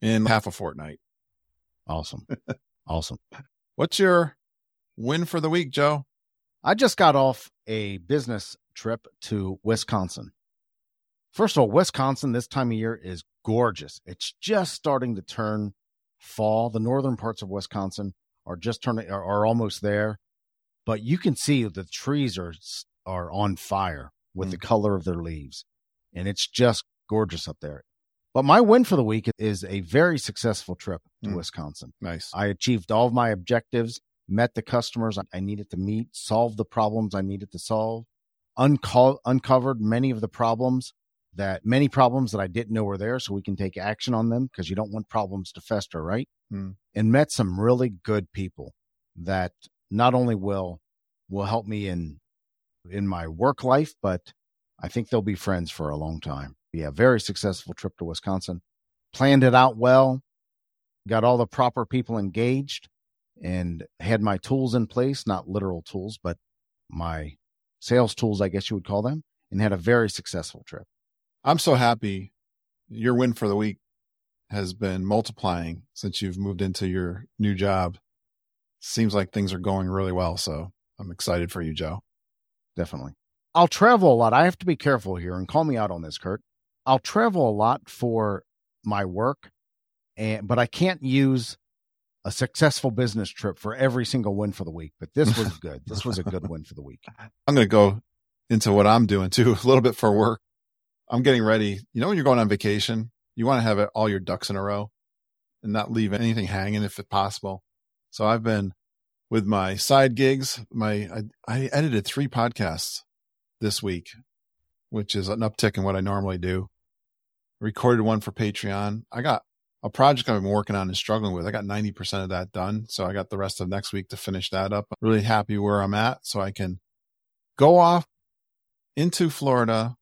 in half a fortnight. awesome. Awesome. What's your win for the week, Joe? I just got off a business trip to Wisconsin. First of all, Wisconsin this time of year is gorgeous. It's just starting to turn fall. The northern parts of Wisconsin are just turning are, are almost there, but you can see the trees are are on fire with the hmm. color of their leaves, and it's just gorgeous up there. But my win for the week is a very successful trip to Mm. Wisconsin. Nice. I achieved all of my objectives, met the customers I needed to meet, solved the problems I needed to solve, unco- uncovered many of the problems that many problems that I didn't know were there so we can take action on them because you don't want problems to fester, right? Hmm. And met some really good people that not only will will help me in in my work life, but I think they'll be friends for a long time. Yeah, very successful trip to Wisconsin. Planned it out well, got all the proper people engaged, and had my tools in place, not literal tools, but my sales tools, I guess you would call them, and had a very successful trip. I'm so happy your win for the week has been multiplying since you've moved into your new job. Seems like things are going really well. So I'm excited for you, Joe. Definitely. I'll travel a lot. I have to be careful here and call me out on this, Curt. I'll travel a lot for my work, and but I can't use a successful business trip for every single win for the week. But this was good. this was a good win for the week. I'm going to go into what I'm doing too, a little bit for work. I'm getting ready. You know, when you're going on vacation, you want to have all your ducks in a row and not leave anything hanging if possible. So I've been with my side gigs. My I, I edited three podcasts this week, which is an uptick in what I normally do. Recorded one for Patreon. I got a project I've been working on and struggling with. I got 90% of that done. So I got the rest of next week to finish that up. I'm really happy where I'm at. So I can go off into Florida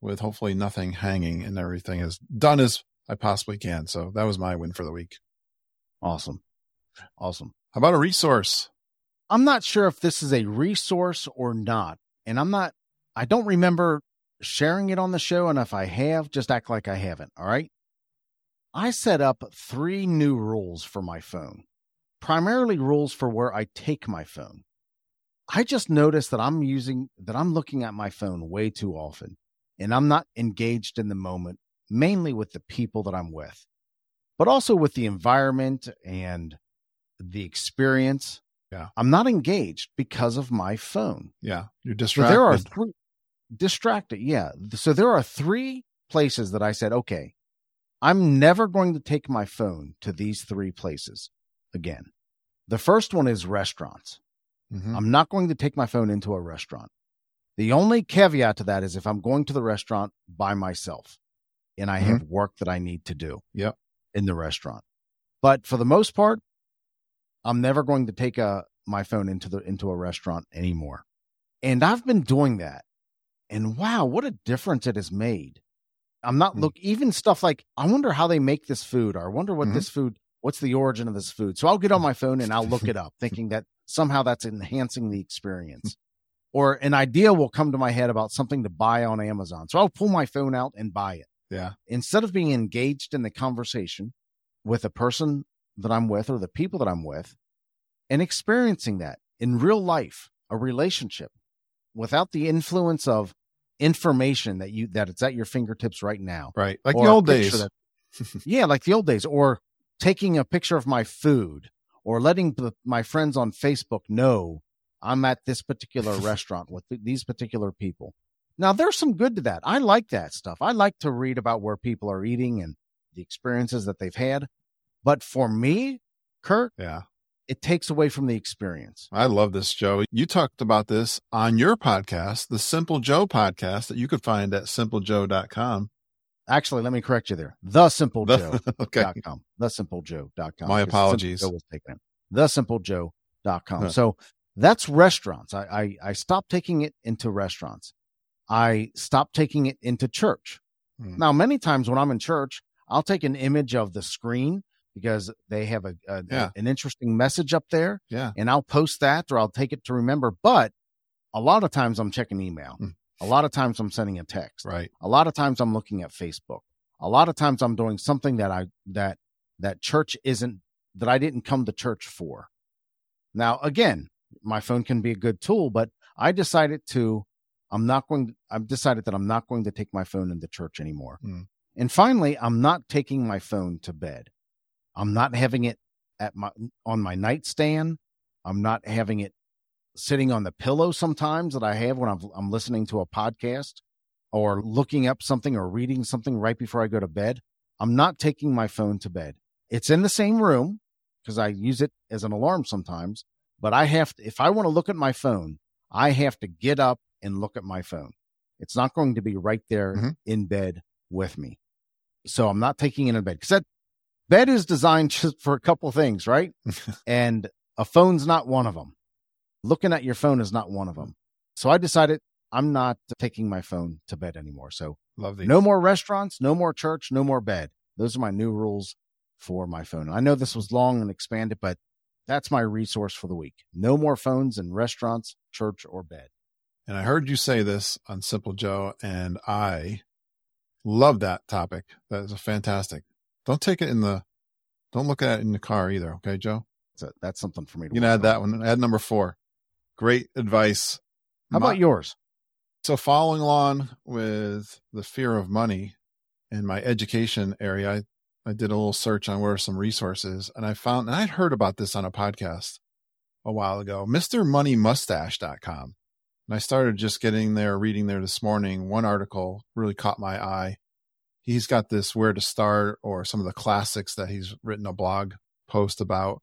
with hopefully nothing hanging and everything as done as I possibly can. So that was my win for the week. Awesome. Awesome. How about a resource? I'm not sure if this is a resource or not. And I'm not, I don't remember sharing it on the show. And if I have, just act like I haven't. All right. I set up three new rules for my phone, primarily rules for where I take my phone. I just noticed that I'm using, that I'm looking at my phone way too often and I'm not engaged in the moment, mainly with the people that I'm with, but also with the environment and the experience. Yeah. I'm not engaged because of my phone. Yeah. You're distracted. So there are three distracted. Yeah. So there are three places that I said, okay, I'm never going to take my phone to these three places again. The first one is restaurants. Mm-hmm. I'm not going to take my phone into a restaurant. The only caveat to that is if I'm going to the restaurant by myself and I mm-hmm. have work that I need to do yep. in the restaurant. But for the most part, I'm never going to take a my phone into the into a restaurant anymore. And I've been doing that. And wow, what a difference it has made. I'm not mm-hmm. look even stuff like I wonder how they make this food or I wonder what mm-hmm. this food what's the origin of this food. So I'll get on my phone and I'll look it up thinking that somehow that's enhancing the experience or an idea will come to my head about something to buy on Amazon. So I'll pull my phone out and buy it. Yeah. Instead of being engaged in the conversation with a person that I'm with or the people that I'm with and experiencing that in real life, a relationship without the influence of information that you that it's at your fingertips right now. Right. Like the old days. That, yeah, like the old days or taking a picture of my food or letting my friends on Facebook know I'm at this particular restaurant with th- these particular people. Now, there's some good to that. I like that stuff. I like to read about where people are eating and the experiences that they've had. But for me, Curt, yeah, it takes away from the experience. I love this, Joe. You talked about this on your podcast, the Simple Joe podcast that you could find at simplejoe.com. Actually, let me correct you there. The Simple Joe. okay. The Simple Joe.com. My apologies. The simple Joe.com. Huh. So that's restaurants. I, I, I stopped taking it into restaurants. I stopped taking it into church. Hmm. Now, many times when I'm in church, I'll take an image of the screen because they have a, a, yeah. a, an interesting message up there. Yeah. And I'll post that or I'll take it to remember. But a lot of times I'm checking email. Hmm. A lot of times I'm sending a text. Right. A lot of times I'm looking at Facebook. A lot of times I'm doing something that I that that church isn't that I didn't come to church for. Now, again, my phone can be a good tool, but I decided to, I'm not going, I've decided that I'm not going to take my phone into church anymore. Mm. And finally, I'm not taking my phone to bed. I'm not having it at my, on my nightstand. I'm not having it sitting on the pillow sometimes that I have when I'm, I'm listening to a podcast or looking up something or reading something right before I go to bed. I'm not taking my phone to bed. It's in the same room because I use it as an alarm sometimes, but I have to, if I want to look at my phone, I have to get up and look at my phone. It's not going to be right there mm-hmm. in bed with me. So I'm not taking it in bed because that bed is designed just for a couple things, right? and a phone's not one of them. looking at your phone is not one of them. So I decided I'm not taking my phone to bed anymore. So Love these. no more restaurants, no more church, no more bed. Those are my new rules for my phone. I know this was long and expanded, but that's my resource for the week. No more phones in restaurants, church, or bed. And I heard you say this on Simple Joe, and I love that topic. That is a fantastic. Don't take it in the, don't look at it in the car either. Okay, Joe? So that's something for me to You can add that one. Add number four. Great advice. How My- about yours? So following along with the fear of money in my education area, I, I did a little search on where some resources and I found, and I'd heard about this on a podcast a while ago, MrMoneyMustache.com. And I started just getting there, reading there this morning. One article really caught my eye. He's got this where to start or some of the classics that he's written a blog post about.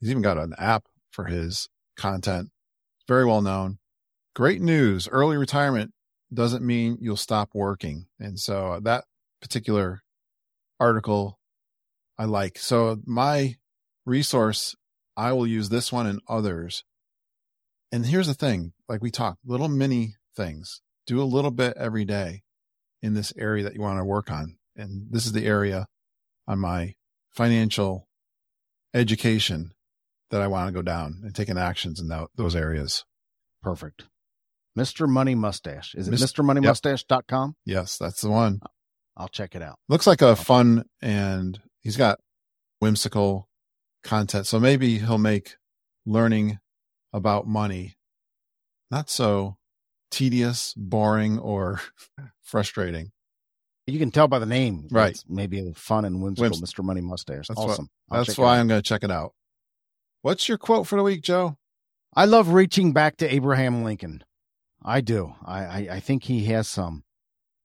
He's even got an app for his content. Very well known. Great news early retirement doesn't mean you'll stop working. And so uh, that particular article i like. So my resource i will use this one and others. And here's the thing like we talked little mini things. Do a little bit every day in this area that you want to work on and this is the area on my financial education that i want to go down and taking actions in tho- those areas Perfect. Mr. Money Mustache. Is it Mis- MrMoneyMustache.com? yes that's the one I'll check it out. looks like a fun and he's got whimsical content. So maybe he'll make learning about money not so tedious, boring, or frustrating. You can tell by the name. Right. It's maybe fun and whimsical, Whims- Mr. Money Mustache. That's awesome. I'll That's why. I'm going to check it out. What's your quote for the week, Joe? I love reaching back to Abraham Lincoln. I do. I, I, I think he has some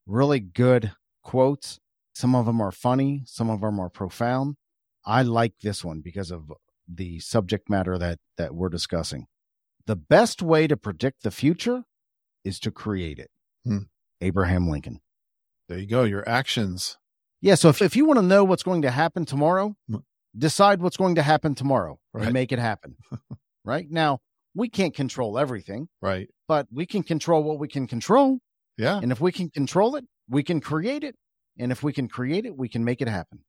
really good quotes. Some of them are funny, some of them are profound. I like this one because of the subject matter that, that we're discussing. The best way to predict the future is to create it. Hmm. Abraham Lincoln. There you go. Your actions. Yeah. So if, if you want to know what's going to happen tomorrow, Hmm. decide what's going to happen tomorrow Right. and make it happen. right now, we can't control everything, Right. but we can control what we can control. Yeah. And if we can control it, we can create it. And if we can create it, we can make it happen.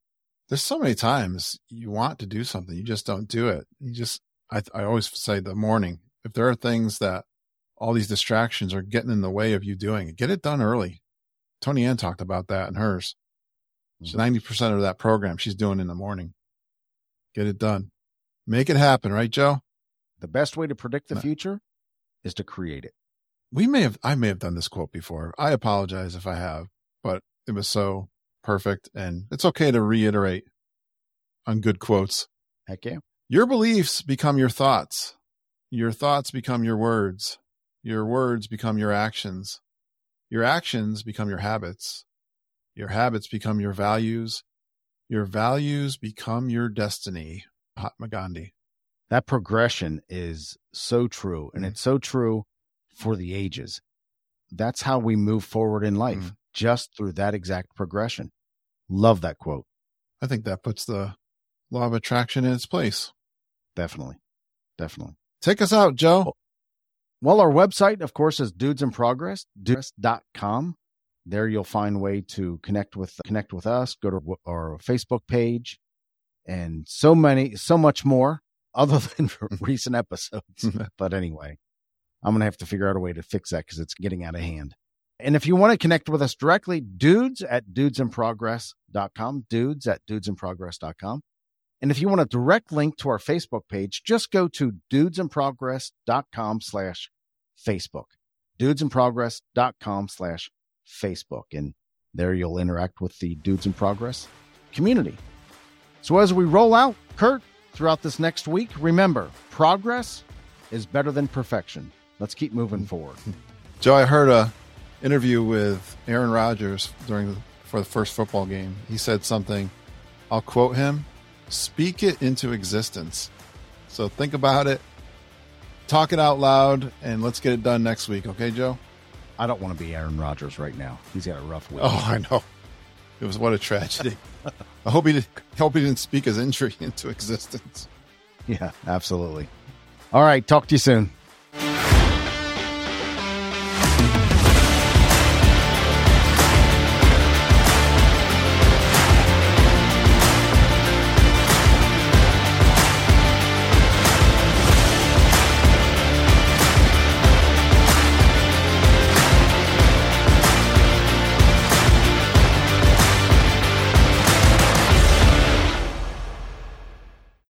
There's so many times you want to do something, you just don't do it. You just, I, I always say the morning, if there are things that all these distractions are getting in the way of you doing it, get it done early. Tony Ann talked about that in hers. So mm-hmm. 90% of that program she's doing in the morning. Get it done. Make it happen, right, Joe? The best way to predict the No. future is to create it. We may have, I may have done this quote before. I apologize if I have, but it was so perfect. And it's okay to reiterate on good quotes. Heck yeah. Your beliefs become your thoughts. Your thoughts become your words. Your words become your actions. Your actions become your habits. Your habits become your values. Your values become your destiny. Mahatma Gandhi. That progression is so true. And Mhm. it's so true for the ages. That's how we move forward in life, Mhm. just through that exact progression. Love that quote. I think that puts the law of attraction in its place. Definitely. Definitely. Take us out, Joe. Well, our website, of course, is dudes in progress, dudes.com. There you'll find a way to connect with connect with us, go to our Facebook page, and so many, so much more other than recent episodes. but anyway, I'm going to have to figure out a way to fix that because it's getting out of hand. And if you want to connect with us directly, dudes at dudesinprogress.com, dudes at dudesinprogress.com. And if you want a direct link to our Facebook page, just go to dudesinprogress.com slash Facebook, dudesinprogress.com slash Facebook. And there you'll interact with the Dudes in Progress community. So as we roll out, Curt, throughout this next week, remember, progress is better than perfection. Let's keep moving mm-hmm. forward. Joe, I heard a interview with Aaron Rodgers during the, for the first football game. He said something. I'll quote him: "Speak it into existence." So think about it, talk it out loud, and let's get it done next week. Okay, Joe? I don't want to be Aaron Rodgers right now. He's got a rough week. Oh, I know. It was what a tragedy. I hope he did, hope he didn't speak his injury into existence. Yeah, absolutely. All right. Talk to you soon.